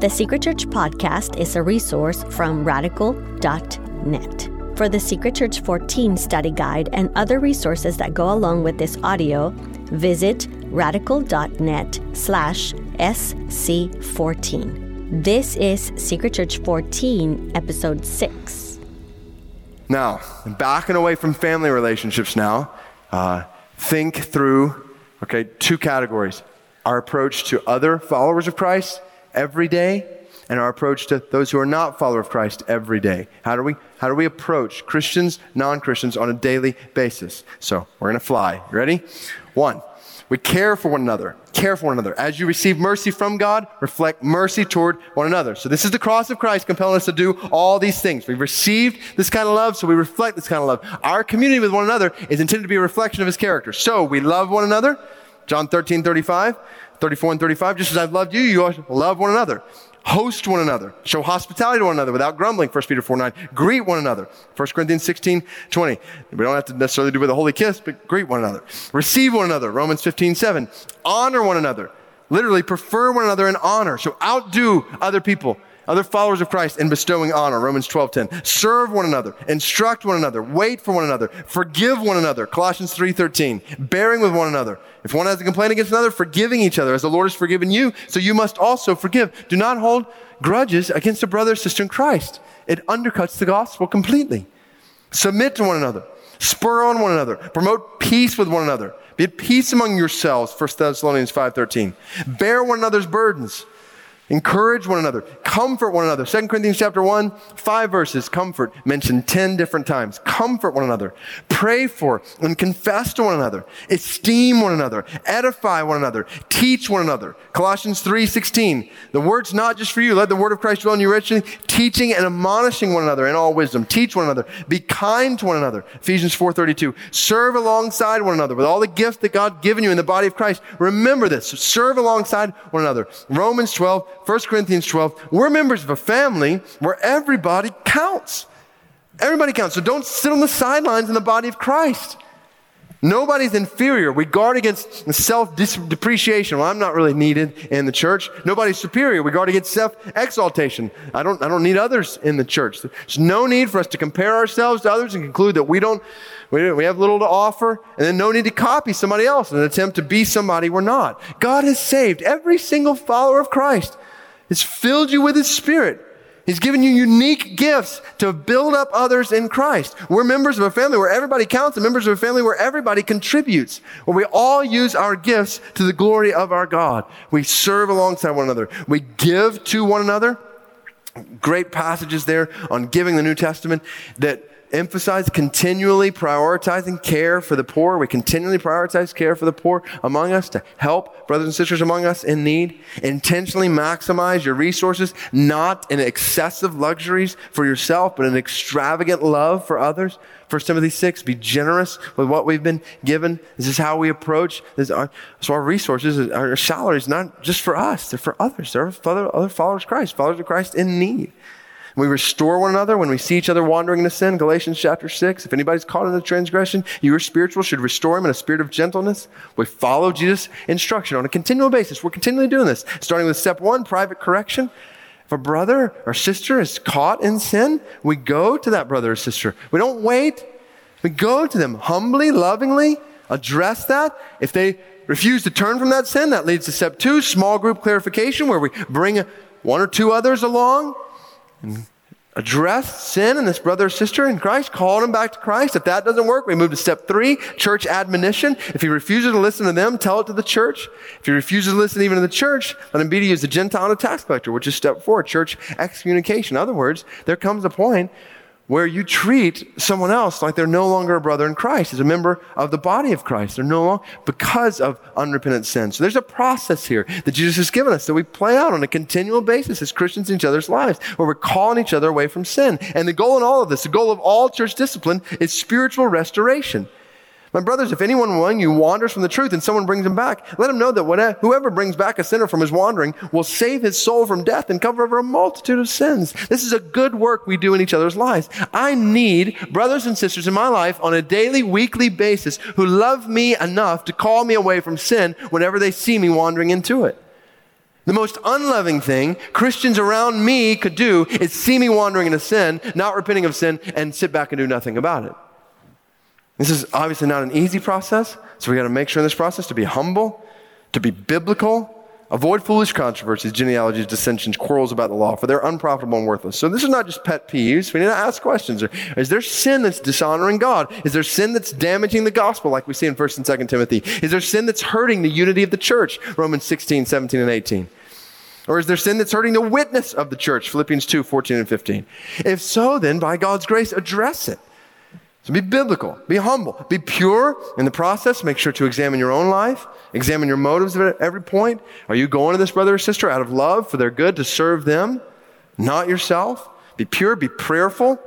The Secret Church podcast is a resource from radical.net. For the Secret Church 14 study guide and other resources that go along with this audio, visit radical.net slash SC14. This is Secret Church 14, episode 6. Now, backing away from family relationships now, uh, think through, okay, two categories. Our approach to other followers of Christ every day and our approach to those who are not followers of Christ every day. How do we, how do we approach Christians, non Christians on a daily basis? So we're to fly. You ready? One, we care for one another. Care for one another. As you receive mercy from God, reflect mercy toward one another. So this is the cross of Christ compelling us to do all these things. We've received this kind of love, so we reflect this kind of love. Our community with one another is intended to be a reflection of his character. So we love one another. John 13, 35, 34 and 35. Just as I've loved you, you love one another. Host one another. Show hospitality to one another without grumbling. 1 Peter 4 9. Greet one another. 1 Corinthians 16 20. We don't have to necessarily do with a holy kiss, but greet one another. Receive one another. Romans 15 7. Honor one another. Literally prefer one another in honor. So outdo other people other followers of Christ in bestowing honor. Romans 12:10. Serve one another, instruct one another, wait for one another, forgive one another. Colossians 3:13. Bearing with one another. If one has a complaint against another, forgiving each other as the Lord has forgiven you, so you must also forgive. Do not hold grudges against a brother or sister in Christ. It undercuts the gospel completely. Submit to one another. Spur on one another. Promote peace with one another. Be at peace among yourselves, 1 Thessalonians 5.13. Bear one another's burdens Encourage one another. Comfort one another. 2 Corinthians chapter 1, five verses, comfort, mentioned 10 different times. Comfort one another. Pray for and confess to one another. Esteem one another. Edify one another. Teach one another. Colossians 3, 16. The word's not just for you. Let the word of Christ dwell in you richly, teaching and admonishing one another in all wisdom. Teach one another. Be kind to one another. Ephesians 4, 32. Serve alongside one another with all the gifts that God given you in the body of Christ. Remember this. Serve alongside one another. Romans 12, 1 Corinthians 12, we're members of a family where everybody counts. Everybody counts. So don't sit on the sidelines in the body of Christ. Nobody's inferior. We guard against self depreciation. Well, I'm not really needed in the church. Nobody's superior. We guard against self exaltation. I don't, I don't need others in the church. There's no need for us to compare ourselves to others and conclude that we don't, we, we have little to offer, and then no need to copy somebody else in an attempt to be somebody we're not. God has saved every single follower of Christ. He's filled you with His Spirit. He's given you unique gifts to build up others in Christ. We're members of a family where everybody counts and members of a family where everybody contributes, where we all use our gifts to the glory of our God. We serve alongside one another. We give to one another. Great passages there on giving the New Testament that emphasize continually prioritizing care for the poor. We continually prioritize care for the poor among us to help brothers and sisters among us in need. Intentionally maximize your resources, not in excessive luxuries for yourself, but in extravagant love for others. 1 Timothy 6, be generous with what we've been given. This is how we approach. This our, so our resources, our salaries, not just for us, they're for others. They're for other followers of Christ, followers of Christ in need. We restore one another when we see each other wandering into sin. Galatians chapter 6. If anybody's caught in a transgression, you are spiritual, should restore him in a spirit of gentleness. We follow Jesus' instruction on a continual basis. We're continually doing this. Starting with step one, private correction. If a brother or sister is caught in sin, we go to that brother or sister. We don't wait. We go to them humbly, lovingly, address that. If they refuse to turn from that sin, that leads to step two, small group clarification, where we bring one or two others along and address sin in this brother or sister in Christ, call him back to Christ. If that doesn't work, we move to step three, church admonition. If he refuses to listen to them, tell it to the church. If he refuses to listen even to the church, let him be to as a Gentile and a tax collector, which is step four, church excommunication. In other words, there comes a point where you treat someone else like they're no longer a brother in Christ, as a member of the body of Christ. They're no longer because of unrepentant sin. So there's a process here that Jesus has given us that we play out on a continual basis as Christians in each other's lives, where we're calling each other away from sin. And the goal in all of this, the goal of all church discipline is spiritual restoration. My brothers, if anyone among you wanders from the truth and someone brings him back, let him know that whatever, whoever brings back a sinner from his wandering will save his soul from death and cover over a multitude of sins. This is a good work we do in each other's lives. I need brothers and sisters in my life on a daily, weekly basis who love me enough to call me away from sin whenever they see me wandering into it. The most unloving thing Christians around me could do is see me wandering into sin, not repenting of sin, and sit back and do nothing about it. This is obviously not an easy process, so we got to make sure in this process to be humble, to be biblical, avoid foolish controversies, genealogies, dissensions, quarrels about the law, for they're unprofitable and worthless. So this is not just pet peeves. We need to ask questions. Is there sin that's dishonoring God? Is there sin that's damaging the gospel, like we see in 1st and 2nd Timothy? Is there sin that's hurting the unity of the church? Romans 16, 17, and 18. Or is there sin that's hurting the witness of the church? Philippians 2, 14 and 15. If so, then by God's grace, address it. So be biblical, be humble, be pure in the process. Make sure to examine your own life, examine your motives at every point. Are you going to this brother or sister out of love for their good to serve them, not yourself? Be pure, be prayerful.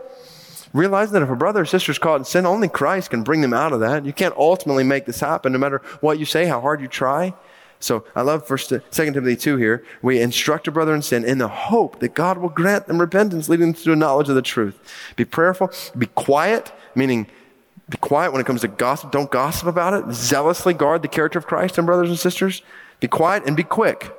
Realize that if a brother or sister is caught in sin, only Christ can bring them out of that. You can't ultimately make this happen no matter what you say, how hard you try. So I love first, uh, Second Timothy 2 here. We instruct a brother in sin in the hope that God will grant them repentance, leading them to a knowledge of the truth. Be prayerful, be quiet, meaning be quiet when it comes to gossip. Don't gossip about it. Zealously guard the character of Christ and brothers and sisters. Be quiet and be quick.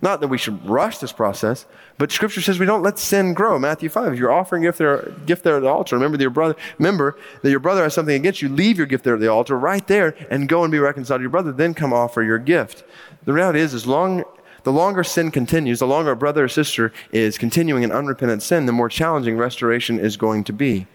Not that we should rush this process, but Scripture says we don't let sin grow. Matthew five. If you're offering gift there, gift there at the altar, remember that your brother. Remember that your brother has something against you. Leave your gift there at the altar, right there, and go and be reconciled to your brother. Then come offer your gift. The reality is, as long the longer sin continues, the longer a brother or sister is continuing in unrepentant sin, the more challenging restoration is going to be.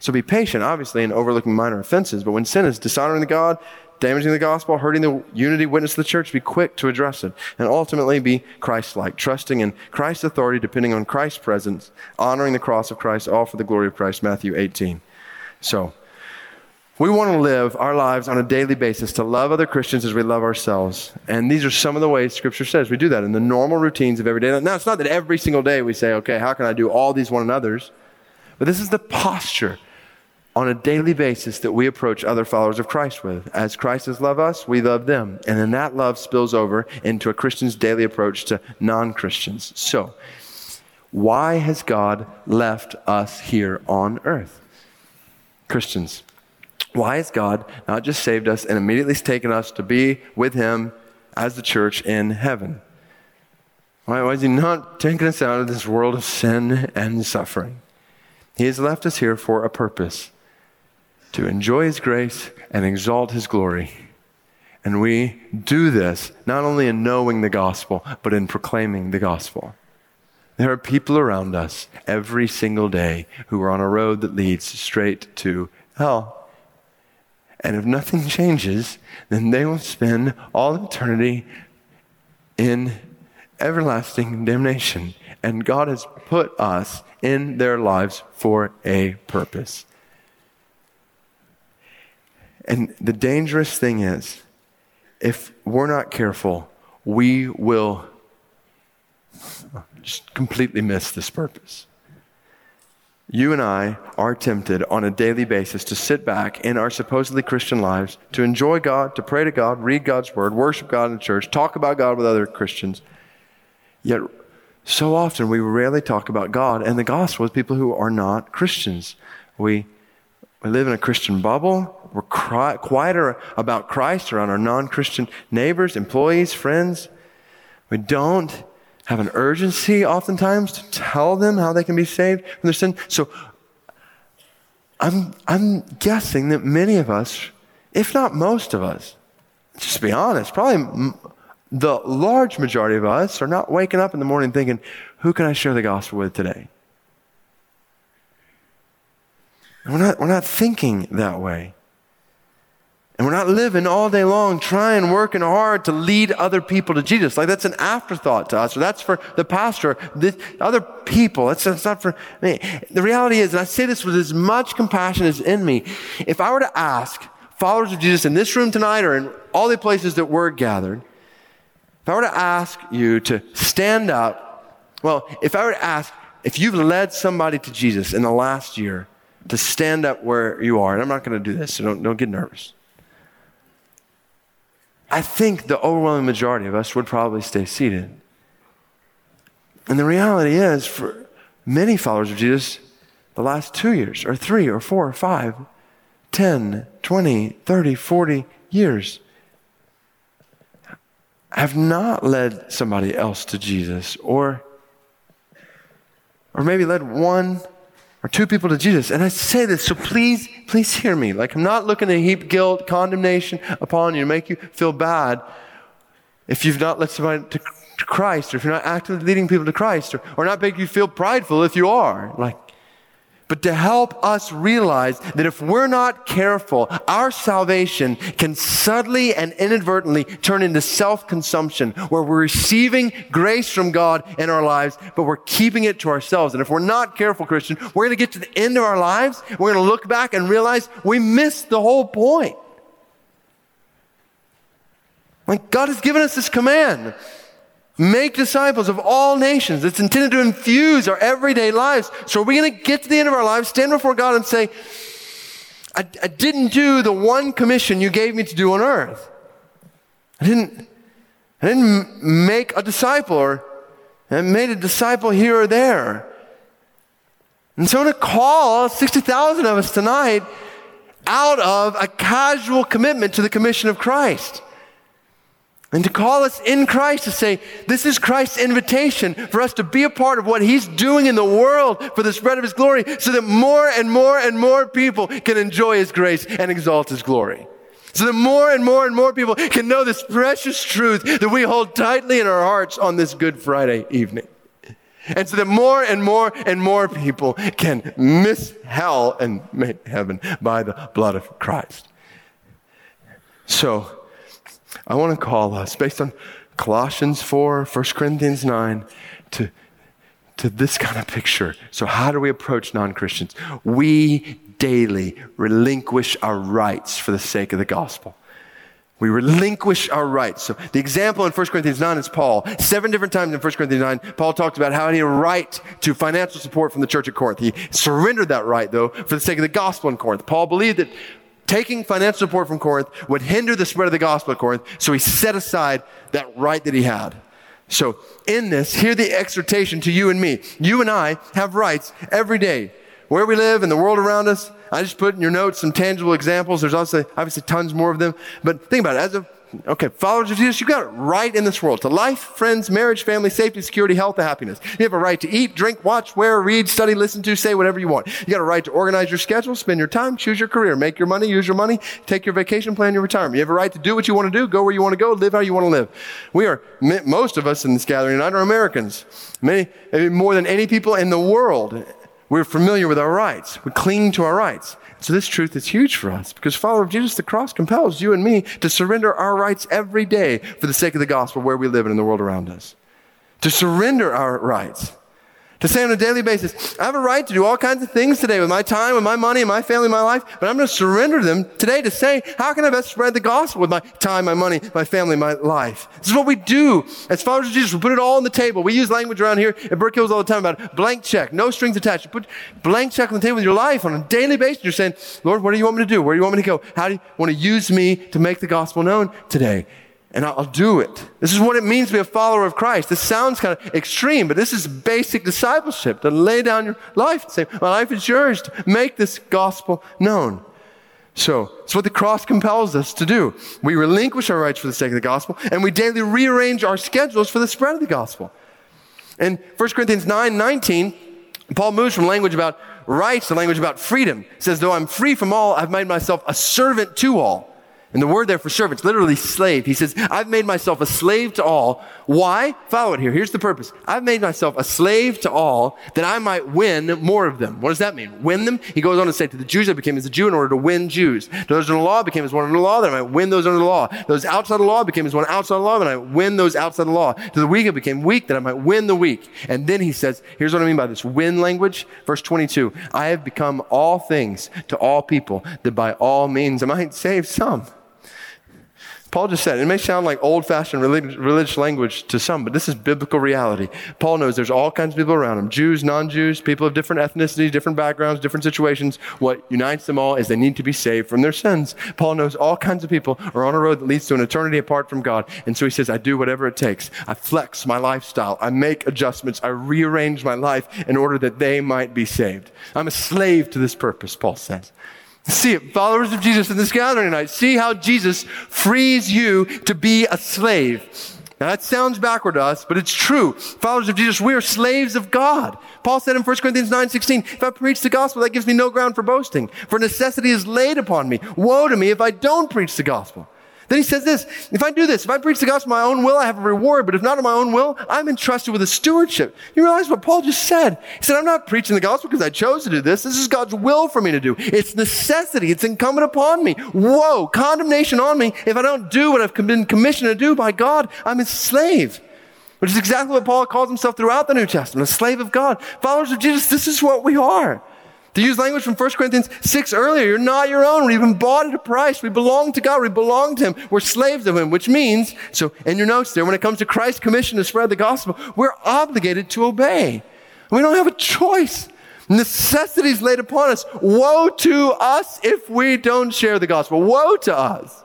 So be patient, obviously, in overlooking minor offenses. But when sin is dishonoring the God, damaging the gospel, hurting the unity witness of the church, be quick to address it. And ultimately be Christ like, trusting in Christ's authority, depending on Christ's presence, honoring the cross of Christ, all for the glory of Christ. Matthew 18. So, we want to live our lives on a daily basis to love other Christians as we love ourselves. And these are some of the ways Scripture says we do that in the normal routines of every day. Life. Now, it's not that every single day we say, okay, how can I do all these one another's? But this is the posture on a daily basis that we approach other followers of Christ with. As Christ has loved us, we love them. And then that love spills over into a Christian's daily approach to non Christians. So, why has God left us here on earth? Christians, why has God not just saved us and immediately taken us to be with Him as the church in heaven? Why, why is He not taking us out of this world of sin and suffering? He has left us here for a purpose to enjoy His grace and exalt His glory. And we do this not only in knowing the gospel, but in proclaiming the gospel. There are people around us every single day who are on a road that leads straight to hell. And if nothing changes, then they will spend all eternity in everlasting damnation. And God has put us in their lives for a purpose. And the dangerous thing is, if we're not careful, we will just completely miss this purpose. You and I are tempted on a daily basis to sit back in our supposedly Christian lives, to enjoy God, to pray to God, read God's word, worship God in the church, talk about God with other Christians. Yet, so often we rarely talk about God and the gospel with people who are not Christians. We, we live in a Christian bubble. We're quieter about Christ around our non Christian neighbors, employees, friends. We don't have an urgency oftentimes to tell them how they can be saved from their sin. So I'm, I'm guessing that many of us, if not most of us, just to be honest, probably the large majority of us are not waking up in the morning thinking, who can I share the gospel with today? And we're not, we're not thinking that way. And we're not living all day long trying, working hard to lead other people to Jesus. Like that's an afterthought to us, or that's for the pastor, the other people. That's, that's not for me. The reality is, and I say this with as much compassion as in me, if I were to ask followers of Jesus in this room tonight or in all the places that we're gathered, if I were to ask you to stand up, well, if I were to ask if you've led somebody to Jesus in the last year, to stand up where you are, and I'm not going to do this, so don't, don't get nervous. I think the overwhelming majority of us would probably stay seated. And the reality is, for many followers of Jesus, the last two years, or three, or four, or five, 10, 20, 30, 40 years have not led somebody else to Jesus or or maybe led one or two people to Jesus. And I say this, so please, please hear me. Like, I'm not looking to heap guilt, condemnation upon you, to make you feel bad if you've not led somebody to, to Christ, or if you're not actively leading people to Christ, or, or not make you feel prideful if you are. Like, but to help us realize that if we're not careful, our salvation can subtly and inadvertently turn into self-consumption, where we're receiving grace from God in our lives, but we're keeping it to ourselves. And if we're not careful, Christian, we're going to get to the end of our lives, we're going to look back and realize we missed the whole point. Like God has given us this command. Make disciples of all nations. It's intended to infuse our everyday lives. So are we going to get to the end of our lives, stand before God and say, I, I didn't do the one commission you gave me to do on earth. I didn't, I didn't make a disciple or I made a disciple here or there. And so I'm going to call 60,000 of us tonight out of a casual commitment to the commission of Christ. And to call us in Christ to say, this is Christ's invitation for us to be a part of what He's doing in the world for the spread of His glory so that more and more and more people can enjoy His grace and exalt His glory. So that more and more and more people can know this precious truth that we hold tightly in our hearts on this Good Friday evening. And so that more and more and more people can miss hell and make heaven by the blood of Christ. So, I want to call us, based on Colossians 4, 1 Corinthians 9, to, to this kind of picture. So, how do we approach non Christians? We daily relinquish our rights for the sake of the gospel. We relinquish our rights. So the example in 1 Corinthians 9 is Paul. Seven different times in 1 Corinthians 9, Paul talked about how he had a right to financial support from the church at Corinth. He surrendered that right, though, for the sake of the gospel in Corinth. Paul believed that taking financial support from Corinth would hinder the spread of the gospel at Corinth, so he set aside that right that he had. So, in this, hear the exhortation to you and me. You and I have rights every day. Where we live and the world around us, I just put in your notes some tangible examples. There's also obviously tons more of them. But think about it. As a Okay, followers of Jesus, you've got it right in this world to life, friends, marriage, family, safety, security, health, and happiness. You have a right to eat, drink, watch, wear, read, study, listen to, say whatever you want. You got a right to organize your schedule, spend your time, choose your career, make your money, use your money, take your vacation, plan your retirement. You have a right to do what you want to do, go where you want to go, live how you want to live. We are, most of us in this gathering tonight are Americans. Many, maybe more than any people in the world. We're familiar with our rights. We cling to our rights. So this truth is huge for us because follower of Jesus, the cross compels you and me to surrender our rights every day for the sake of the gospel where we live and in the world around us. To surrender our rights. To say on a daily basis, I have a right to do all kinds of things today with my time, with my money, my family, my life, but I'm going to surrender them today to say, how can I best spread the gospel with my time, my money, my family, my life? This is what we do as followers of Jesus. We put it all on the table. We use language around here at Brook Hills all the time about blank check, no strings attached. You put blank check on the table with your life on a daily basis. You're saying, Lord, what do you want me to do? Where do you want me to go? How do you want to use me to make the gospel known today? And I'll do it. This is what it means to be a follower of Christ. This sounds kind of extreme, but this is basic discipleship to lay down your life and say, My life is yours to make this gospel known. So, it's what the cross compels us to do. We relinquish our rights for the sake of the gospel, and we daily rearrange our schedules for the spread of the gospel. In 1 Corinthians 9 19, Paul moves from language about rights to language about freedom. He says, Though I'm free from all, I've made myself a servant to all and the word there for servants, literally slave. He says, I've made myself a slave to all. Why? Follow it here. Here's the purpose. I've made myself a slave to all that I might win more of them. What does that mean? Win them? He goes on to say, to the Jews I became as a Jew in order to win Jews. To those under the law I became as one under the law that I might win those under the law. Those outside the law I became as one outside the law that I might win those outside the law. To the weak I became weak that I might win the weak. And then he says, here's what I mean by this win language. Verse 22. I have become all things to all people that by all means I might save some. Paul just said, it may sound like old fashioned religious language to some, but this is biblical reality. Paul knows there's all kinds of people around him Jews, non Jews, people of different ethnicities, different backgrounds, different situations. What unites them all is they need to be saved from their sins. Paul knows all kinds of people are on a road that leads to an eternity apart from God. And so he says, I do whatever it takes. I flex my lifestyle. I make adjustments. I rearrange my life in order that they might be saved. I'm a slave to this purpose, Paul says. See it, followers of Jesus in this gathering tonight. See how Jesus frees you to be a slave. Now that sounds backward to us, but it's true. Followers of Jesus, we are slaves of God. Paul said in 1 Corinthians 9, 16, if I preach the gospel, that gives me no ground for boasting. For necessity is laid upon me. Woe to me if I don't preach the gospel. Then he says this, if I do this, if I preach the gospel of my own will, I have a reward, but if not of my own will, I'm entrusted with a stewardship. You realize what Paul just said? He said, I'm not preaching the gospel because I chose to do this. This is God's will for me to do. It's necessity. It's incumbent upon me. Whoa, condemnation on me. If I don't do what I've been commissioned to do by God, I'm a slave. Which is exactly what Paul calls himself throughout the New Testament, a slave of God. Followers of Jesus, this is what we are. To use language from 1 Corinthians 6 earlier, you're not your own. We've been bought at a price. We belong to God. We belong to Him. We're slaves of Him, which means, so in your notes there, when it comes to Christ's commission to spread the gospel, we're obligated to obey. We don't have a choice. Necessities laid upon us. Woe to us if we don't share the gospel. Woe to us.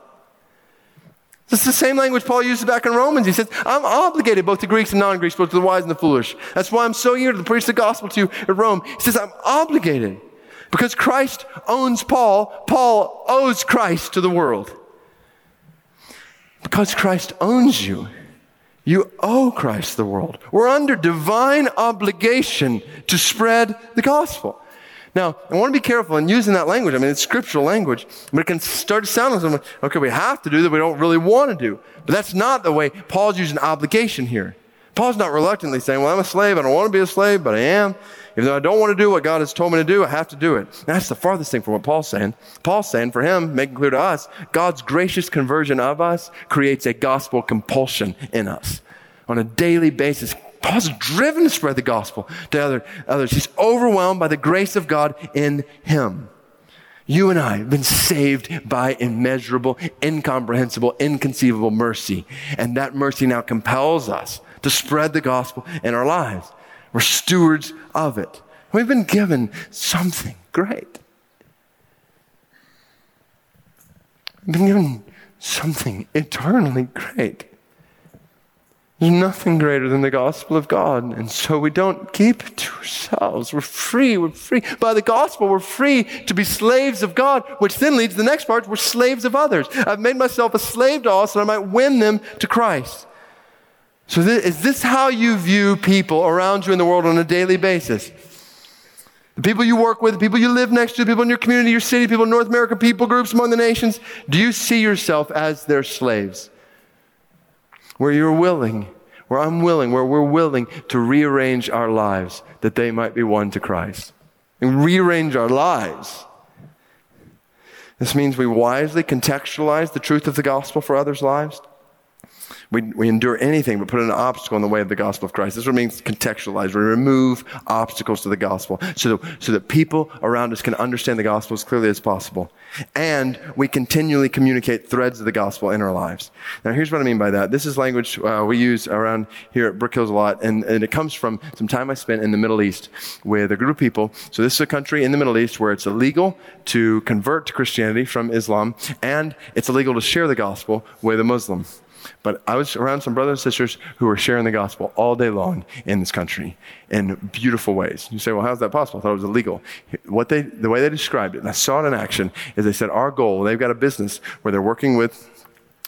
It's the same language Paul uses back in Romans. He says, I'm obligated both to Greeks and non Greeks, both to the wise and the foolish. That's why I'm so eager to preach the gospel to you at Rome. He says, I'm obligated. Because Christ owns Paul, Paul owes Christ to the world. Because Christ owns you, you owe Christ the world. We're under divine obligation to spread the gospel. Now, I want to be careful in using that language. I mean, it's scriptural language, but it can start to sound like okay, we have to do that we don't really want to do. But that's not the way Paul's using obligation here. Paul's not reluctantly saying, well, I'm a slave. I don't want to be a slave, but I am. Even though I don't want to do what God has told me to do, I have to do it. And that's the farthest thing from what Paul's saying. Paul's saying for him, making clear to us, God's gracious conversion of us creates a gospel compulsion in us. On a daily basis, Paul's driven to spread the gospel to other, others. He's overwhelmed by the grace of God in him. You and I have been saved by immeasurable, incomprehensible, inconceivable mercy. And that mercy now compels us to spread the gospel in our lives. We're stewards of it. We've been given something great. We've been given something eternally great. There's nothing greater than the gospel of God. And so we don't keep it to ourselves. We're free. We're free. By the gospel, we're free to be slaves of God, which then leads to the next part. We're slaves of others. I've made myself a slave to all so I might win them to Christ. So is this how you view people around you in the world on a daily basis? The people you work with, the people you live next to, the people in your community, your city, people in North America, people groups among the nations, do you see yourself as their slaves? Where you're willing, where I'm willing, where we're willing to rearrange our lives that they might be one to Christ. And rearrange our lives. This means we wisely contextualize the truth of the gospel for others' lives. We, we endure anything but put an obstacle in the way of the gospel of Christ. This is what means contextualize. We remove obstacles to the gospel so that, so that people around us can understand the gospel as clearly as possible. And we continually communicate threads of the gospel in our lives. Now, here's what I mean by that. This is language uh, we use around here at Brook Hills a lot, and, and it comes from some time I spent in the Middle East with a group of people. So this is a country in the Middle East where it's illegal to convert to Christianity from Islam, and it's illegal to share the gospel with a Muslim. But I was around some brothers and sisters who were sharing the gospel all day long in this country in beautiful ways. You say, well, how's that possible? I thought it was illegal. What they, the way they described it, and I saw it in action, is they said, our goal, they've got a business where they're working with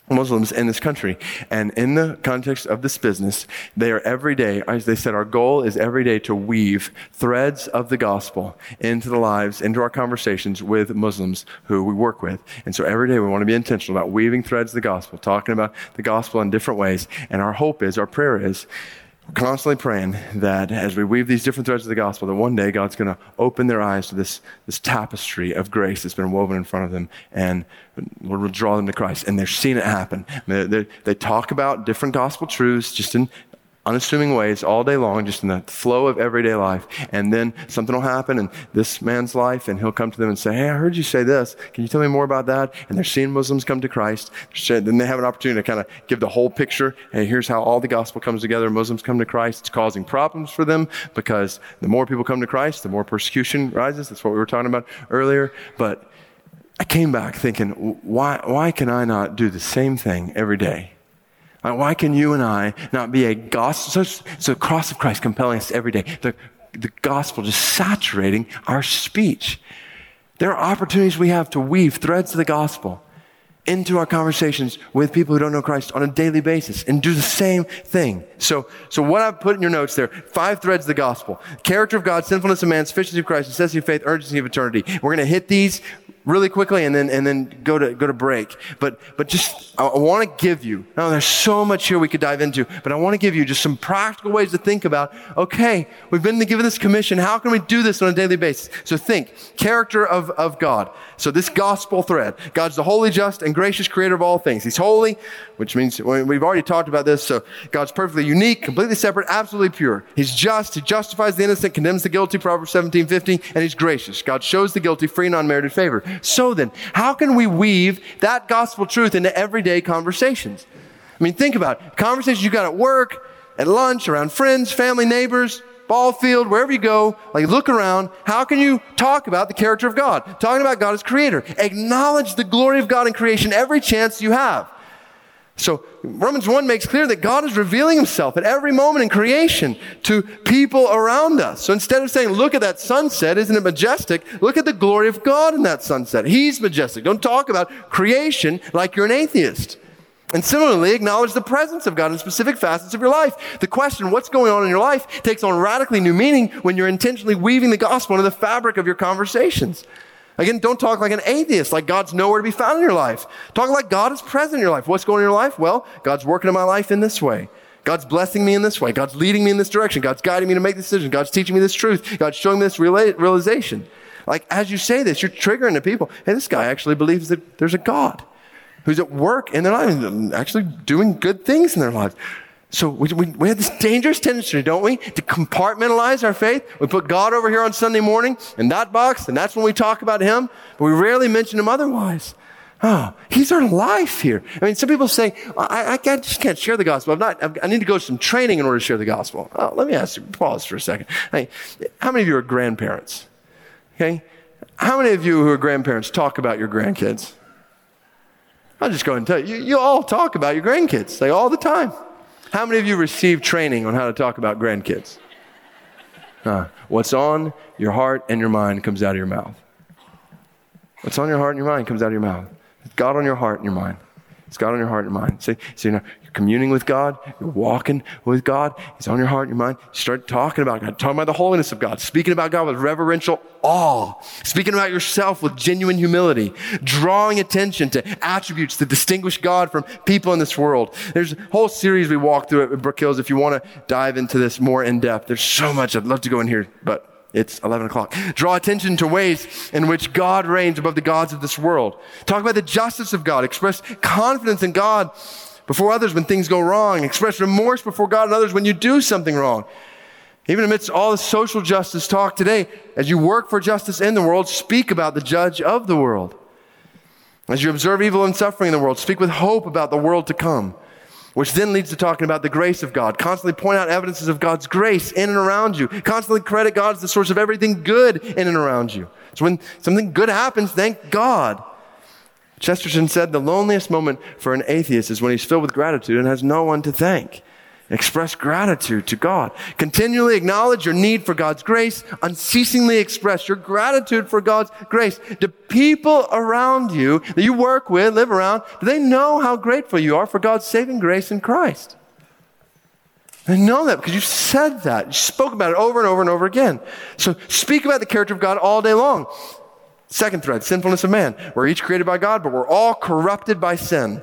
Muslims in this country. And in the context of this business, they are every day, as they said, our goal is every day to weave threads of the gospel into the lives, into our conversations with Muslims who we work with. And so every day we want to be intentional about weaving threads of the gospel, talking about the gospel in different ways. And our hope is, our prayer is, constantly praying that as we weave these different threads of the gospel, that one day God's going to open their eyes to this, this tapestry of grace that's been woven in front of them and will draw them to Christ. And they're seeing it happen. They, they, they talk about different gospel truths just in unassuming ways all day long, just in the flow of everyday life. And then something will happen in this man's life, and he'll come to them and say, Hey, I heard you say this. Can you tell me more about that? And they're seeing Muslims come to Christ. Then they have an opportunity to kind of give the whole picture. Hey, here's how all the gospel comes together. Muslims come to Christ. It's causing problems for them because the more people come to Christ, the more persecution rises. That's what we were talking about earlier. But I came back thinking, why, why can I not do the same thing every day? Why can you and I not be a gospel? So, so the cross of Christ compelling us every day. The, the gospel just saturating our speech. There are opportunities we have to weave threads of the gospel into our conversations with people who don't know Christ on a daily basis and do the same thing. So, so what I've put in your notes there, five threads of the gospel. Character of God, sinfulness of man, sufficiency of Christ, necessity of faith, urgency of eternity. We're going to hit these really quickly and then, and then go to, go to break. But, but just, I, I want to give you, now there's so much here we could dive into, but I want to give you just some practical ways to think about, okay, we've been given this commission. How can we do this on a daily basis? So think, character of, of God. So this gospel thread, God's the holy, just, and gracious creator of all things. He's holy, which means we've already talked about this. So God's perfectly unique, completely separate, absolutely pure. He's just. He justifies the innocent, condemns the guilty, Proverbs 17, 15, and he's gracious. God shows the guilty free and unmerited favor. So then, how can we weave that gospel truth into everyday conversations? I mean, think about it. conversations you got at work, at lunch, around friends, family, neighbors, ball field, wherever you go, like look around. How can you talk about the character of God? Talking about God as creator. Acknowledge the glory of God in creation every chance you have. So Romans 1 makes clear that God is revealing himself at every moment in creation to people around us. So instead of saying, look at that sunset, isn't it majestic? Look at the glory of God in that sunset. He's majestic. Don't talk about creation like you're an atheist. And similarly, acknowledge the presence of God in specific facets of your life. The question, what's going on in your life, takes on radically new meaning when you're intentionally weaving the gospel into the fabric of your conversations. Again, don't talk like an atheist, like God's nowhere to be found in your life. Talk like God is present in your life. What's going on in your life? Well, God's working in my life in this way. God's blessing me in this way. God's leading me in this direction. God's guiding me to make decisions. God's teaching me this truth. God's showing me this realization. Like, as you say this, you're triggering the people. Hey, this guy actually believes that there's a God who's at work in their lives, actually doing good things in their lives. So we, we, we have this dangerous tendency, don't we, to compartmentalize our faith. We put God over here on Sunday morning in that box, and that's when we talk about Him, but we rarely mention Him otherwise. Oh, He's our life here. I mean, some people say, I, I can't, just can't share the gospel. I'm not, I need to go to some training in order to share the gospel. Oh, let me ask you, pause for a second. Hey, how many of you are grandparents? Okay? How many of you who are grandparents talk about your grandkids? I'll just go and tell you, you, you all talk about your grandkids, like all the time. How many of you received training on how to talk about grandkids? What's on your heart and your mind comes out of your mouth. What's on your heart and your mind comes out of your mouth. It's God on your heart and your mind. It's God on your heart and your mind. See, know, you're communing with God, you're walking with God, He's on your heart your mind. You start talking about God, talking about the holiness of God, speaking about God with reverential awe, speaking about yourself with genuine humility, drawing attention to attributes that distinguish God from people in this world. There's a whole series we walk through at Brook Hills if you want to dive into this more in depth. There's so much I'd love to go in here, but it's 11 o'clock. Draw attention to ways in which God reigns above the gods of this world. Talk about the justice of God. Express confidence in God before others when things go wrong. Express remorse before God and others when you do something wrong. Even amidst all the social justice talk today, as you work for justice in the world, speak about the judge of the world. As you observe evil and suffering in the world, speak with hope about the world to come which then leads to talking about the grace of God. Constantly point out evidences of God's grace in and around you. Constantly credit God as the source of everything good in and around you. So when something good happens, thank God. Chesterton said the loneliest moment for an atheist is when he's filled with gratitude and has no one to thank. Express gratitude to God. Continually acknowledge your need for God's grace. Unceasingly express your gratitude for God's grace. Do people around you that you work with, live around, do they know how grateful you are for God's saving grace in Christ? They know that because you've said that. You spoke about it over and over and over again. So speak about the character of God all day long. Second thread, sinfulness of man. We're each created by God, but we're all corrupted by sin.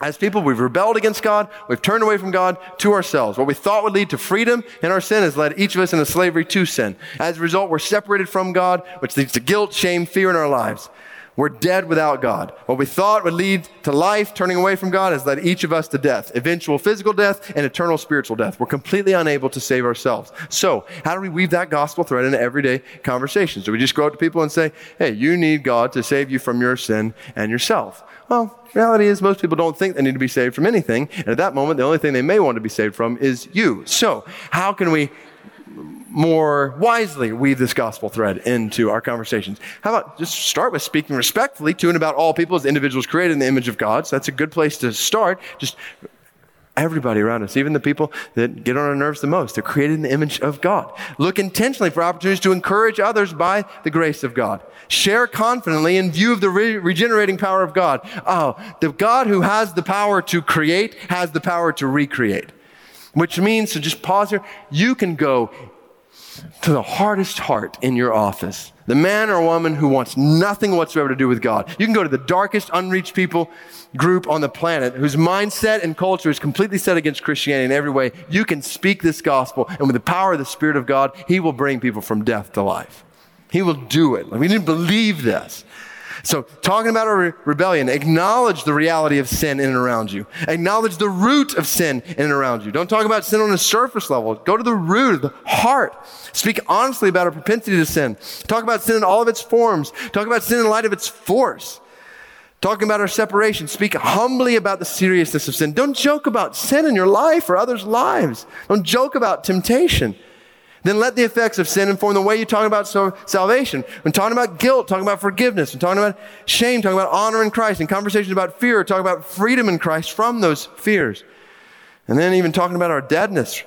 As people, we've rebelled against God. We've turned away from God to ourselves. What we thought would lead to freedom in our sin has led each of us into slavery to sin. As a result, we're separated from God, which leads to guilt, shame, fear in our lives. We're dead without God. What we thought would lead to life, turning away from God, has led each of us to death, eventual physical death and eternal spiritual death. We're completely unable to save ourselves. So, how do we weave that gospel thread into everyday conversations? Do we just go up to people and say, hey, you need God to save you from your sin and yourself? Well, reality is most people don't think they need to be saved from anything. And at that moment, the only thing they may want to be saved from is you. So, how can we more wisely weave this gospel thread into our conversations? How about just start with speaking respectfully to and about all people as individuals created in the image of God? So that's a good place to start. Just Everybody around us, even the people that get on our nerves the most, they're created in the image of God. Look intentionally for opportunities to encourage others by the grace of God. Share confidently in view of the re- regenerating power of God. Oh, the God who has the power to create has the power to recreate. Which means, to so just pause here, you can go to the hardest heart in your office. The man or woman who wants nothing whatsoever to do with God. You can go to the darkest unreached people group on the planet whose mindset and culture is completely set against Christianity in every way. You can speak this gospel and with the power of the Spirit of God, He will bring people from death to life. He will do it. we didn't believe this. So, talking about a re- rebellion, acknowledge the reality of sin in and around you. Acknowledge the root of sin in and around you. Don't talk about sin on a surface level. Go to the root, the heart. Speak honestly about our propensity to sin. Talk about sin in all of its forms. Talk about sin in light of its force. Talking about our separation. Speak humbly about the seriousness of sin. Don't joke about sin in your life or others' lives. Don't joke about temptation. Then let the effects of sin inform the way you talk about salvation. When talking about guilt, talking about forgiveness. and talking about shame, talking about honor in Christ. and conversations about fear, talking about freedom in Christ from those fears. And then even talking about our deadness.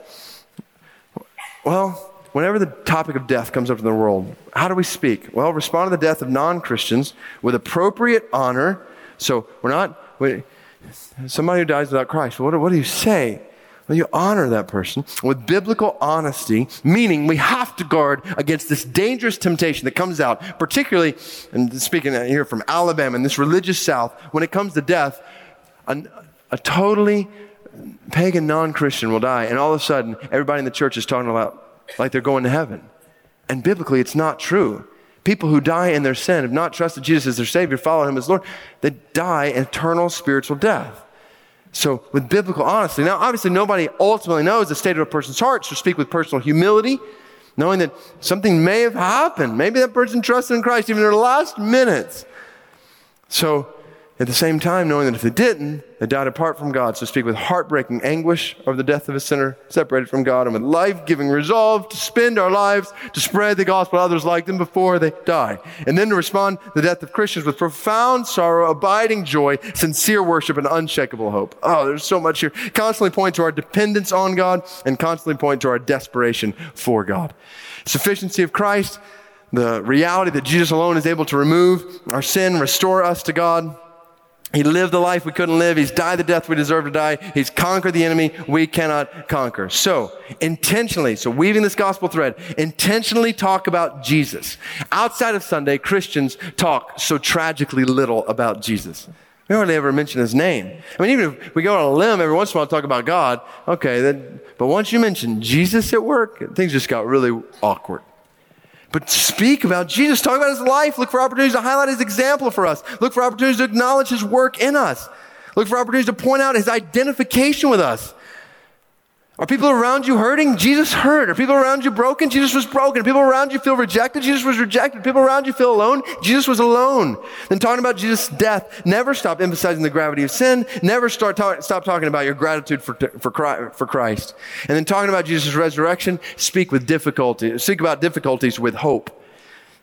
Well, whenever the topic of death comes up in the world, how do we speak? Well, respond to the death of non-Christians with appropriate honor. So we're not, we, somebody who dies without Christ, what, what do you say? Well, you honor that person with biblical honesty, meaning we have to guard against this dangerous temptation that comes out, particularly, and speaking here from Alabama in this religious South, when it comes to death, a, a totally pagan non-Christian will die, and all of a sudden, everybody in the church is talking about like they're going to heaven. And biblically, it's not true. People who die in their sin have not trusted Jesus as their Savior, follow Him as Lord, they die eternal spiritual death. So, with biblical honesty, now obviously nobody ultimately knows the state of a person's heart, so speak with personal humility, knowing that something may have happened. Maybe that person trusted in Christ even in their last minutes. So, at the same time, knowing that if they didn't, they died apart from God. So speak with heartbreaking anguish over the death of a sinner separated from God and with life giving resolve to spend our lives to spread the gospel to others like them before they die. And then to respond to the death of Christians with profound sorrow, abiding joy, sincere worship, and unshakable hope. Oh, there's so much here. Constantly point to our dependence on God and constantly point to our desperation for God. Sufficiency of Christ, the reality that Jesus alone is able to remove our sin, restore us to God he lived the life we couldn't live. He's died the death we deserve to die. He's conquered the enemy we cannot conquer. So, intentionally, so weaving this gospel thread, intentionally talk about Jesus. Outside of Sunday, Christians talk so tragically little about Jesus. We hardly ever mention his name. I mean, even if we go on a limb every once in a while to talk about God, okay, then, but once you mention Jesus at work, things just got really awkward. But speak about Jesus. Talk about his life. Look for opportunities to highlight his example for us. Look for opportunities to acknowledge his work in us. Look for opportunities to point out his identification with us. Are people around you hurting? Jesus hurt. Are people around you broken? Jesus was broken. Are people around you feel rejected? Jesus was rejected. People around you feel alone? Jesus was alone. Then talking about Jesus' death, never stop emphasizing the gravity of sin. Never start stop talking about your gratitude for, for, for Christ. And then talking about Jesus' resurrection, speak with difficulty. Speak about difficulties with hope.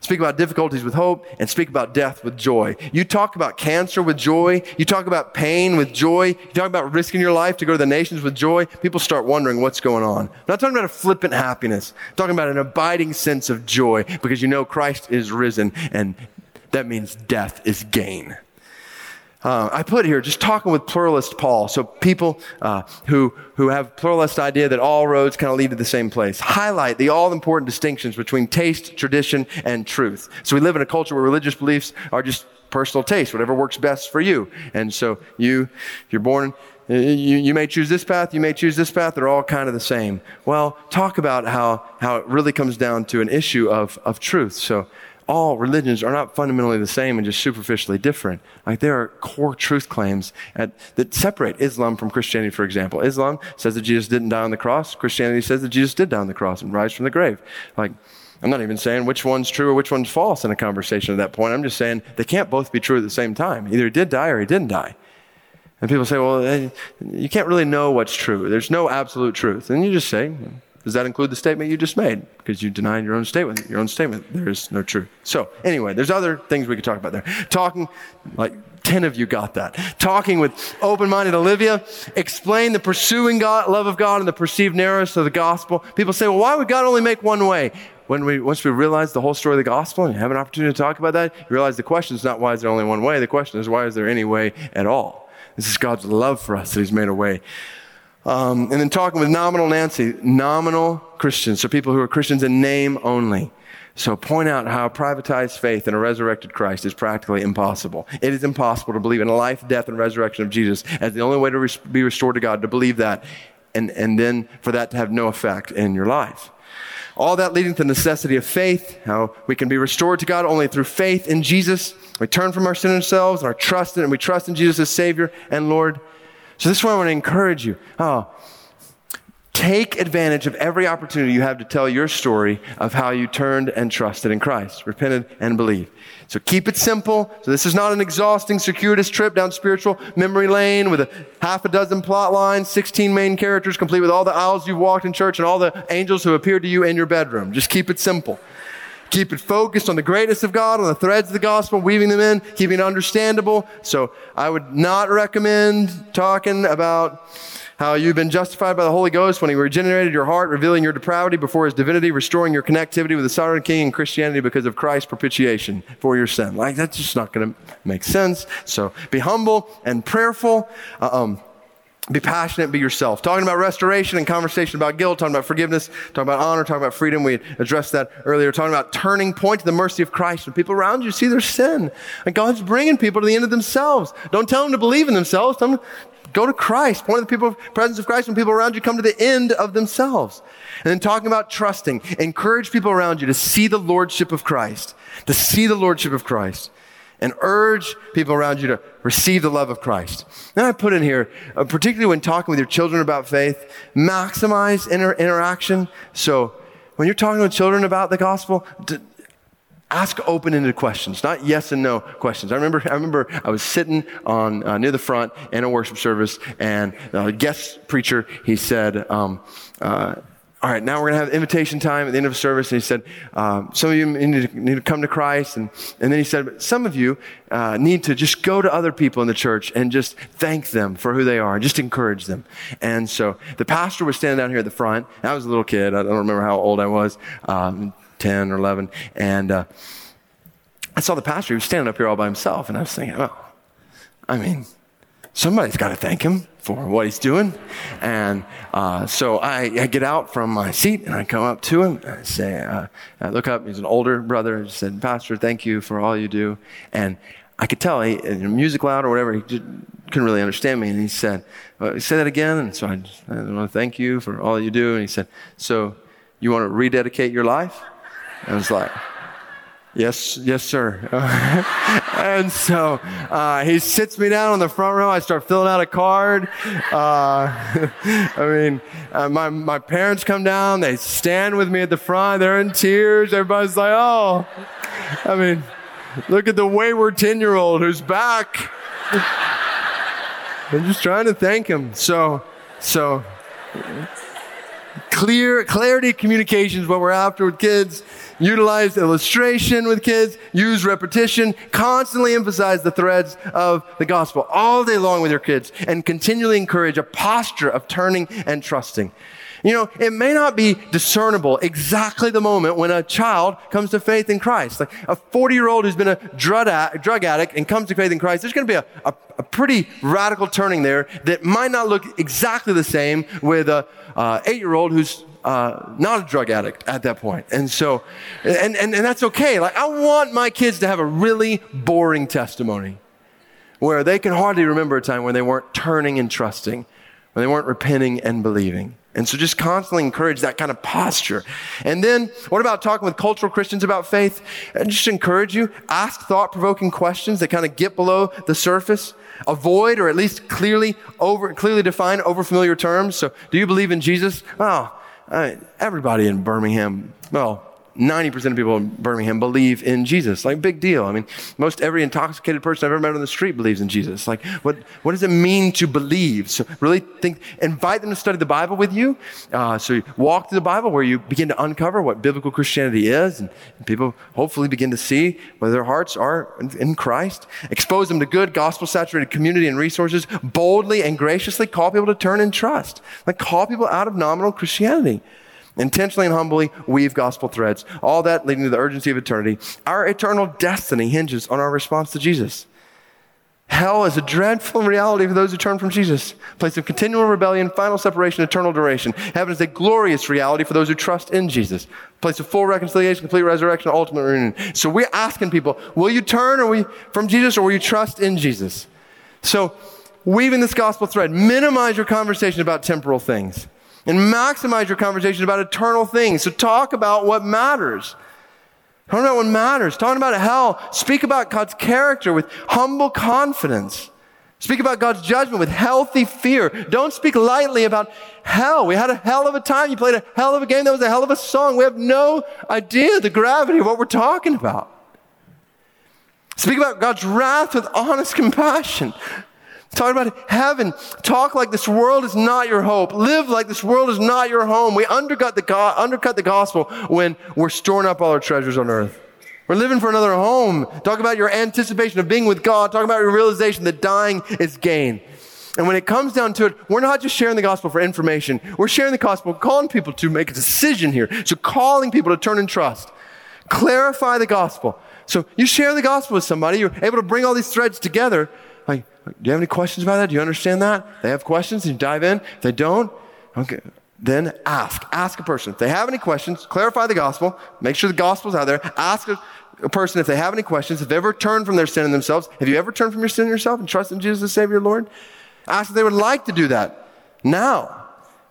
Speak about difficulties with hope and speak about death with joy. You talk about cancer with joy. You talk about pain with joy. You talk about risking your life to go to the nations with joy. People start wondering what's going on. I'm not talking about a flippant happiness. I'm talking about an abiding sense of joy because you know Christ is risen and that means death is gain. Uh, I put here just talking with pluralist Paul, so people uh, who who have pluralist idea that all roads kind of lead to the same place. Highlight the all important distinctions between taste, tradition, and truth. So we live in a culture where religious beliefs are just personal taste, whatever works best for you. And so you you're born. You, you may choose this path, you may choose this path, they're all kind of the same. Well, talk about how, how it really comes down to an issue of, of truth. So all religions are not fundamentally the same and just superficially different. Like there are core truth claims at, that separate Islam from Christianity, for example. Islam says that Jesus didn't die on the cross. Christianity says that Jesus did die on the cross and rise from the grave. Like, I'm not even saying which one's true or which one's false in a conversation at that point. I'm just saying they can't both be true at the same time. Either he did die or he didn't die. And people say, well, eh, you can't really know what's true. There's no absolute truth. And you just say, does that include the statement you just made? Because you denied your own statement. Your own statement. There is no truth. So anyway, there's other things we could talk about there. Talking like 10 of you got that. Talking with open-minded Olivia, explain the pursuing God, love of God and the perceived narrowness of the gospel. People say, well, why would God only make one way? When we, once we realize the whole story of the gospel and have an opportunity to talk about that, you realize the question is not why is there only one way? The question is why is there any way at all? This is God's love for us that He's made a way. Um, and then talking with nominal Nancy, nominal Christians, so people who are Christians in name only. So point out how privatized faith in a resurrected Christ is practically impossible. It is impossible to believe in a life, death, and resurrection of Jesus as the only way to res- be restored to God, to believe that, and, and then for that to have no effect in your life. All that leading to the necessity of faith, how we can be restored to God only through faith in Jesus. We turn from our sin ourselves and our trust in, and we trust in Jesus as Savior and Lord. So this is why I want to encourage you. Oh, Take advantage of every opportunity you have to tell your story of how you turned and trusted in Christ, repented and believed. So keep it simple. So this is not an exhausting, circuitous trip down spiritual memory lane with a half a dozen plot lines, 16 main characters, complete with all the aisles you've walked in church and all the angels who appeared to you in your bedroom. Just keep it simple. Keep it focused on the greatness of God, on the threads of the gospel, weaving them in, keeping it understandable. So I would not recommend talking about how you've been justified by the Holy Ghost when He regenerated your heart, revealing your depravity before His divinity, restoring your connectivity with the sovereign King and Christianity because of Christ's propitiation for your sin. Like, that's just not going to make sense. So be humble and prayerful. Uh, um, be passionate, be yourself. Talking about restoration and conversation about guilt, talking about forgiveness, talking about honor, talking about freedom. We addressed that earlier. Talking about turning point to the mercy of Christ. When people around you see their sin, and God's bringing people to the end of themselves. Don't tell them to believe in themselves. Tell them Go to Christ. Point the people, presence of Christ when people around you come to the end of themselves. And then talking about trusting, encourage people around you to see the lordship of Christ, to see the lordship of Christ, and urge people around you to receive the love of Christ. Then I put in here, uh, particularly when talking with your children about faith, maximize inter- interaction. So when you're talking with children about the gospel, ask open-ended questions, not yes and no questions. I remember, I remember I was sitting on uh, near the front in a worship service, and the guest preacher he said. Um, uh, all right, now we're going to have invitation time at the end of service. And he said, um, some of you need to, need to, come to Christ. And, and then he said, some of you uh, need to just go to other people in the church and just thank them for who they are and just encourage them. And so the pastor was standing down here at the front. I was a little kid. I don't remember how old I was. Um, 10 or 11. And uh, I saw the pastor. He was standing up here all by himself. And I was thinking, well, I mean, somebody's got to thank him for what he's doing. And uh, so I, I, get out from my seat and I come up to him. I say, uh, I look up. He's an older brother. I said, Pastor, thank you for all you do. And I could tell, he, music loud or whatever, he just couldn't really understand me. And he said, well, say that again. And so I, I want to thank you for all you do. And he said, so you want to rededicate your life? And I was like, Yes, yes, sir. and so uh, he sits me down on the front row. I start filling out a card. Uh, I mean, uh, my, my parents come down. They stand with me at the front. They're in tears. Everybody's like, oh. I mean, look at the wayward 10 year old who's back. I'm just trying to thank him. So, so clear, clarity communications, what we're after with kids utilize illustration with kids, use repetition, constantly emphasize the threads of the gospel all day long with your kids, and continually encourage a posture of turning and trusting. You know, it may not be discernible exactly the moment when a child comes to faith in Christ. Like a 40 year old who's been a drug, addict and comes to faith in Christ, there's going to be a, a, a, pretty radical turning there that might not look exactly the same with a uh, eight year old who's uh, not a drug addict at that point. And so, and, and, and that's okay. Like, I want my kids to have a really boring testimony where they can hardly remember a time when they weren't turning and trusting, they weren't repenting and believing. And so just constantly encourage that kind of posture. And then what about talking with cultural Christians about faith? And just encourage you, ask thought provoking questions that kind of get below the surface. Avoid or at least clearly over, clearly define overfamiliar terms. So do you believe in Jesus? Oh, everybody in Birmingham, well, 90% of people in Birmingham believe in Jesus. Like, big deal. I mean, most every intoxicated person I've ever met on the street believes in Jesus. Like, what, what does it mean to believe? So, really think, invite them to study the Bible with you. Uh, so, you walk through the Bible where you begin to uncover what biblical Christianity is, and, people hopefully begin to see whether their hearts are in, in Christ. Expose them to good, gospel saturated community and resources. Boldly and graciously call people to turn and trust. Like, call people out of nominal Christianity intentionally and humbly weave gospel threads, all that leading to the urgency of eternity. Our eternal destiny hinges on our response to Jesus. Hell is a dreadful reality for those who turn from Jesus. A place of continual rebellion, final separation, eternal duration. Heaven is a glorious reality for those who trust in Jesus. A place of full reconciliation, complete resurrection, ultimate reunion. So we're asking people, will you turn or we, from Jesus or will you trust in Jesus? So weaving this gospel thread, minimize your conversation about temporal things and maximize your conversation about eternal things. So talk about what matters. Talk about what matters. Talk about hell. Speak about God's character with humble confidence. Speak about God's judgment with healthy fear. Don't speak lightly about hell. We had a hell of a time. You played a hell of a game. That was a hell of a song. We have no idea the gravity of what we're talking about. Speak about God's wrath with honest compassion. Talk about heaven. Talk like this world is not your hope. Live like this world is not your home. We undercut the, go- undercut the gospel when we're storing up all our treasures on earth. We're living for another home. Talk about your anticipation of being with God. Talk about your realization that dying is gain. And when it comes down to it, we're not just sharing the gospel for information. We're sharing the gospel, calling people to make a decision here. So calling people to turn and trust. Clarify the gospel. So you share the gospel with somebody, you're able to bring all these threads together, like, do you have any questions about that? Do you understand that? They have questions, you dive in. If they don't, okay, then ask. Ask a person. If they have any questions, clarify the gospel. Make sure the gospel's out there. Ask a, a person if they have any questions. If they ever turned from their sin in themselves, have you ever turned from your sin in yourself and trusted in Jesus as Savior Lord? Ask if they would like to do that now.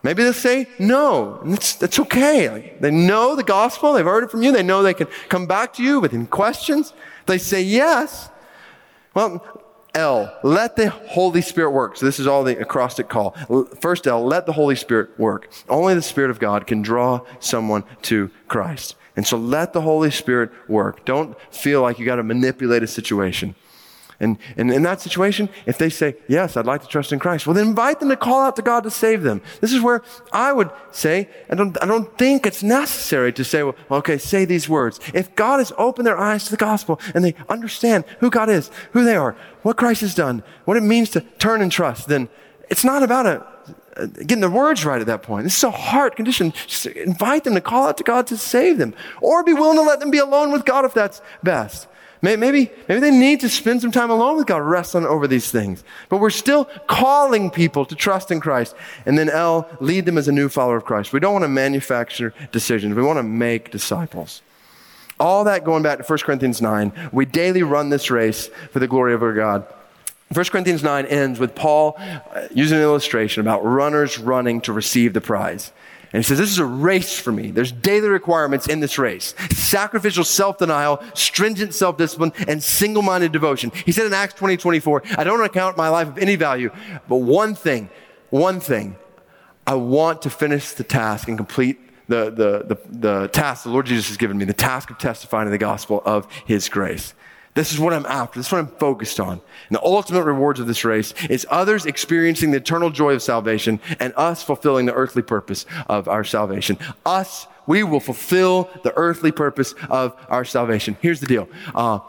Maybe they'll say no, and that's, that's okay. Like, they know the gospel, they've heard it from you, they know they can come back to you with any questions. they say yes. Well, L, let the Holy Spirit work. So this is all the acrostic call. First L, let the Holy Spirit work. Only the Spirit of God can draw someone to Christ. And so let the Holy Spirit work. Don't feel like you got to manipulate a situation. And, and in that situation, if they say, Yes, I'd like to trust in Christ, well, then invite them to call out to God to save them. This is where I would say, I don't, I don't think it's necessary to say, well, okay, say these words. If God has opened their eyes to the gospel and they understand who God is, who they are, what Christ has done, what it means to turn and trust, then it's not about a, uh, getting the words right at that point. This is a heart condition. Just invite them to call out to God to save them or be willing to let them be alone with God if that's best. Maybe, maybe they need to spend some time alone with God, wrestling over these things. But we're still calling people to trust in Christ. And then L, lead them as a new follower of Christ. We don't want to manufacture decisions. We want to make disciples. All that going back to 1 Corinthians 9. We daily run this race for the glory of our God. 1 Corinthians 9 ends with Paul uh, using an illustration about runners running to receive the prize. And he says, This is a race for me. There's daily requirements in this race sacrificial self denial, stringent self discipline, and single minded devotion. He said in Acts 20 24, I don't account my life of any value, but one thing, one thing, I want to finish the task and complete the, the, the, the task the Lord Jesus has given me, the task of testifying to the gospel of his grace. This is what I'm after. This is what I'm focused on. And the ultimate rewards of this race is others experiencing the eternal joy of salvation and us fulfilling the earthly purpose of our salvation. Us, we will fulfill the earthly purpose of our salvation. Here's the deal. Uh,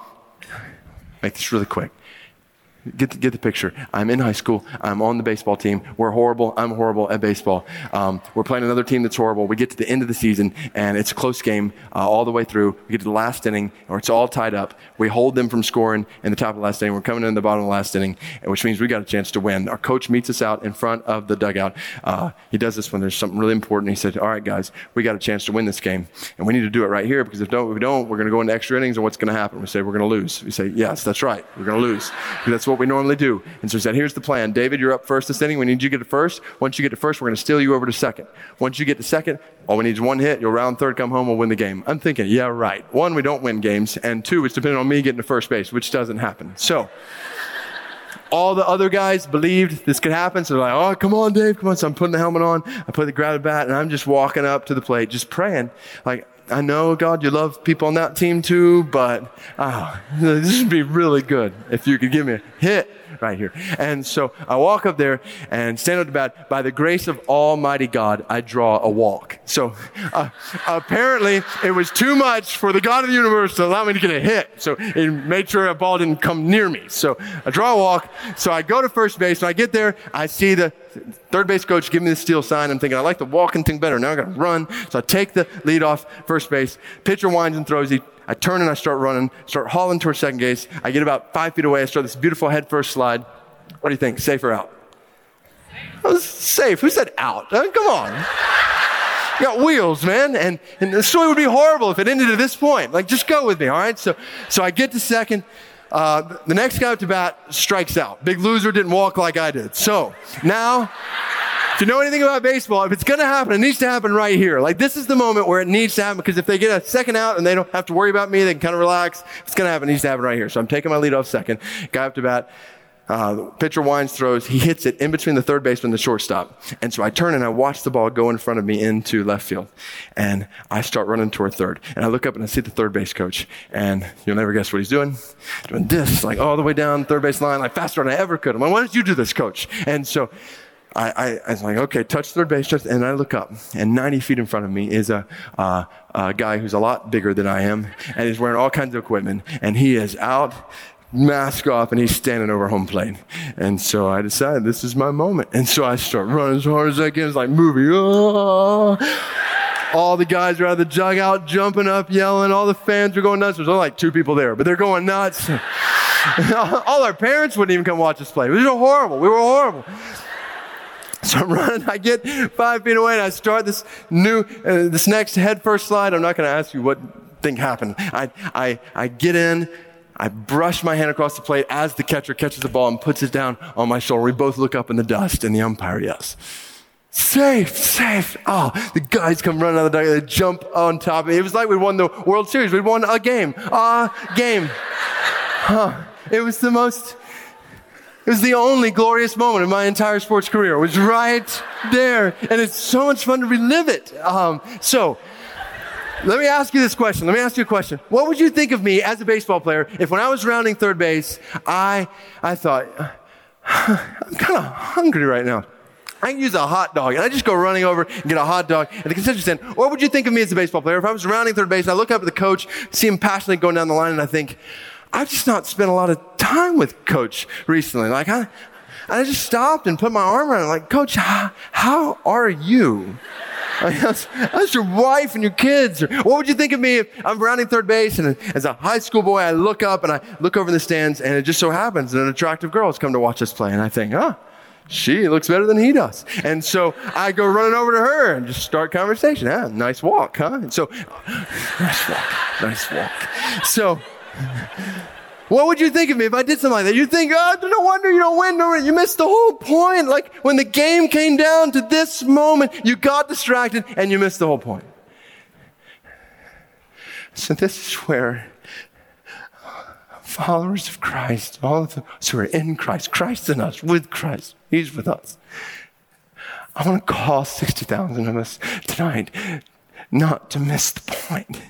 make this really quick. Get the, get the picture. I'm in high school. I'm on the baseball team. We're horrible. I'm horrible at baseball. Um, we're playing another team that's horrible. We get to the end of the season, and it's a close game uh, all the way through. We get to the last inning, or it's all tied up. We hold them from scoring in the top of the last inning. We're coming in the bottom of the last inning, which means we got a chance to win. Our coach meets us out in front of the dugout. Uh, he does this when there's something really important. He said, "All right, guys, we got a chance to win this game, and we need to do it right here because if, don't, if we don't, we're going to go into extra innings, and what's going to happen? We say we're going to lose. We say, yes, that's right. We're going to lose. That's what what we normally do. And so he said, here's the plan. David, you're up first this inning. We need you to get to first. Once you get to first, we're going to steal you over to second. Once you get to second, all we need is one hit. You'll round third, come home, we'll win the game. I'm thinking, yeah, right. One, we don't win games. And two, it's dependent on me getting to first base, which doesn't happen. So, all the other guys believed this could happen. So they're like, oh, come on, Dave, come on. So I'm putting the helmet on. I put the grab bat and I'm just walking up to the plate, just praying. Like, I know, God, you love people on that team too, but oh, this would be really good if you could give me a hit right here. And so I walk up there and stand up to bat. By the grace of Almighty God, I draw a walk. So uh, apparently it was too much for the God of the universe to allow me to get a hit. So it made sure a ball didn't come near me. So I draw a walk. So I go to first base. When I get there, I see the third base coach give me the steal sign. I'm thinking, I like the walking thing better. Now I got to run. So I take the lead off first base. Pitcher winds and throws. He I turn and I start running, start hauling towards second base. I get about five feet away. I start this beautiful head first slide. What do you think? Safe or out? was safe. Who said out? Uh, come on. You got wheels, man. And, and the story would be horrible if it ended at this point. Like, just go with me, all right? So, so I get to second. Uh, the next guy up to bat strikes out. Big loser didn't walk like I did. So now if you know anything about baseball, if it's going to happen, it needs to happen right here. Like this is the moment where it needs to happen because if they get a second out and they don't have to worry about me, they can kind of relax. If it's going to happen, it needs to happen right here. So I'm taking my lead off second. Guy up to bat. Uh, pitcher winds, throws. He hits it in between the third baseman and the shortstop. And so I turn and I watch the ball go in front of me into left field. And I start running toward third. And I look up and I see the third base coach. And you'll never guess what he's doing. Doing this, like all the way down third base line, like faster than I ever could. I'm like, why did you do this, coach? And so I, I, I, was like, okay, touch third base, touch, and I look up, and 90 feet in front of me is a, uh, a guy who's a lot bigger than I am, and he's wearing all kinds of equipment, and he is out, mask off, and he's standing over home plate. And so I decided this is my moment, and so I start running as hard as I can. It's like movie. Oh. All the guys are out of the dugout, jumping up, yelling. All the fans are going nuts. There's only like two people there, but they're going nuts. all our parents wouldn't even come watch us play. We were horrible. We were horrible. So I'm running, I get five feet away and I start this new, uh, this next head first slide. I'm not going to ask you what thing happened. I, I, I get in, I brush my hand across the plate as the catcher catches the ball and puts it down on my shoulder. We both look up in the dust and the umpire yells, safe, safe. Oh, the guys come running out of the dugout. They jump on top of me. It was like we won the World Series. We won a game, a game. Huh. It was the most it was the only glorious moment of my entire sports career. It was right there. And it's so much fun to relive it. Um, so, let me ask you this question. Let me ask you a question. What would you think of me as a baseball player if when I was rounding third base, I, I thought, I'm kind of hungry right now. I can use a hot dog. And I just go running over and get a hot dog at the concession stand. What would you think of me as a baseball player if I was rounding third base I look up at the coach, see him passionately going down the line, and I think, I've just not spent a lot of time with coach recently. Like I, I just stopped and put my arm around him, like, Coach, how, how are you? How's, how's your wife and your kids? Or what would you think of me if I'm rounding third base and as a high school boy, I look up and I look over the stands and it just so happens that an attractive girl has come to watch us play and I think, huh, she looks better than he does. And so I go running over to her and just start conversation. Yeah, nice walk, huh? And so, nice walk, nice walk. So, what would you think of me if I did something like that? You'd think, oh, no wonder you don't win. No, you missed the whole point. Like when the game came down to this moment, you got distracted and you missed the whole point. So this is where followers of Christ, all of us who are in Christ, Christ in us, with Christ, He's with us. I want to call 60,000 of us tonight not to miss the point.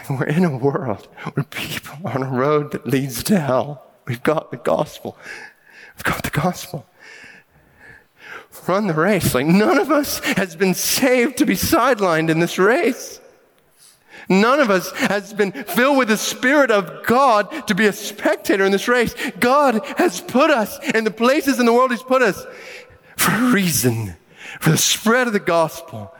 We're in a world where people are on a road that leads to hell. We've got the gospel. We've got the gospel. Run the race. Like none of us has been saved to be sidelined in this race. None of us has been filled with the Spirit of God to be a spectator in this race. God has put us in the places in the world He's put us for a reason, for the spread of the gospel.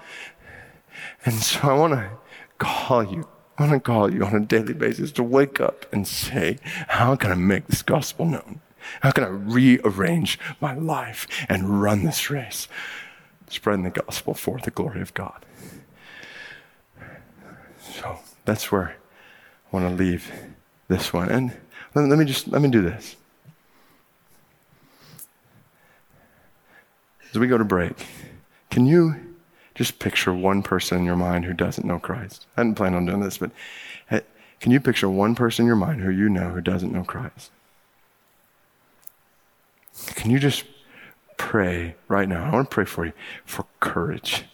And so I want to call you I want to call you on a daily basis to wake up and say, How can I make this gospel known? How can I rearrange my life and run this race, spreading the gospel for the glory of God? So that's where I want to leave this one. And let, me just let me do this. As we go to break, can you just picture one person in your mind who doesn't know Christ. I didn't plan on doing this, but can you picture one person in your mind who you know who doesn't know Christ? Can you just pray right now? I want to pray for you for courage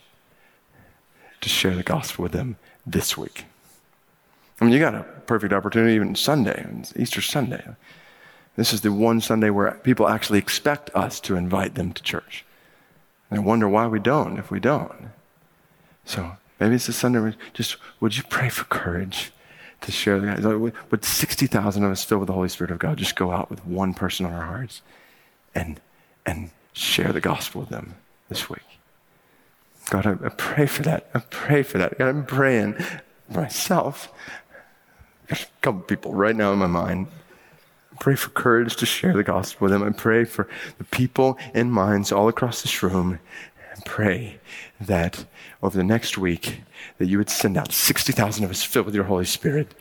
to share the gospel with them this week. I mean, you got a perfect opportunity even Sunday, Easter Sunday. This is the one Sunday where people actually expect us to invite them to church. And I wonder why we don't if we don't. So maybe it's a Sunday just, would you pray for courage to share the gospel? Would 60,000 of us filled with the Holy Spirit of God just go out with one person on our hearts and, and share the gospel with them this week? God, I, I pray for that. I pray for that. God, I'm praying myself. There's a couple people right now in my mind pray for courage to share the gospel with them. I pray for the people in minds all across this room. And pray that over the next week that you would send out 60,000 of us filled with your Holy Spirit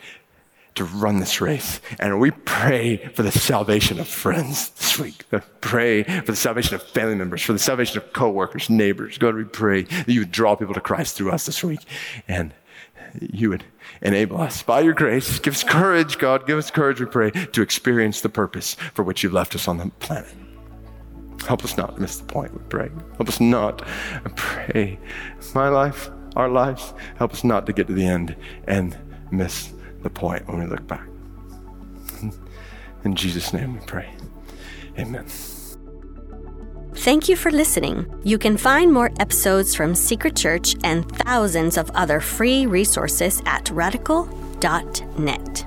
to run this race. And we pray for the salvation of friends this week. We pray for the salvation of family members, for the salvation of coworkers, neighbors. God, we pray that you would draw people to Christ through us this week. And you would enable us by your grace. Give us courage, God. Give us courage, we pray, to experience the purpose for which you left us on the planet. Help us not to miss the point, we pray. Help us not, I pray, my life, our lives, help us not to get to the end and miss the point when we look back. In Jesus' name we pray. Amen. Thank you for listening. You can find more episodes from Secret Church and thousands of other free resources at radical.net.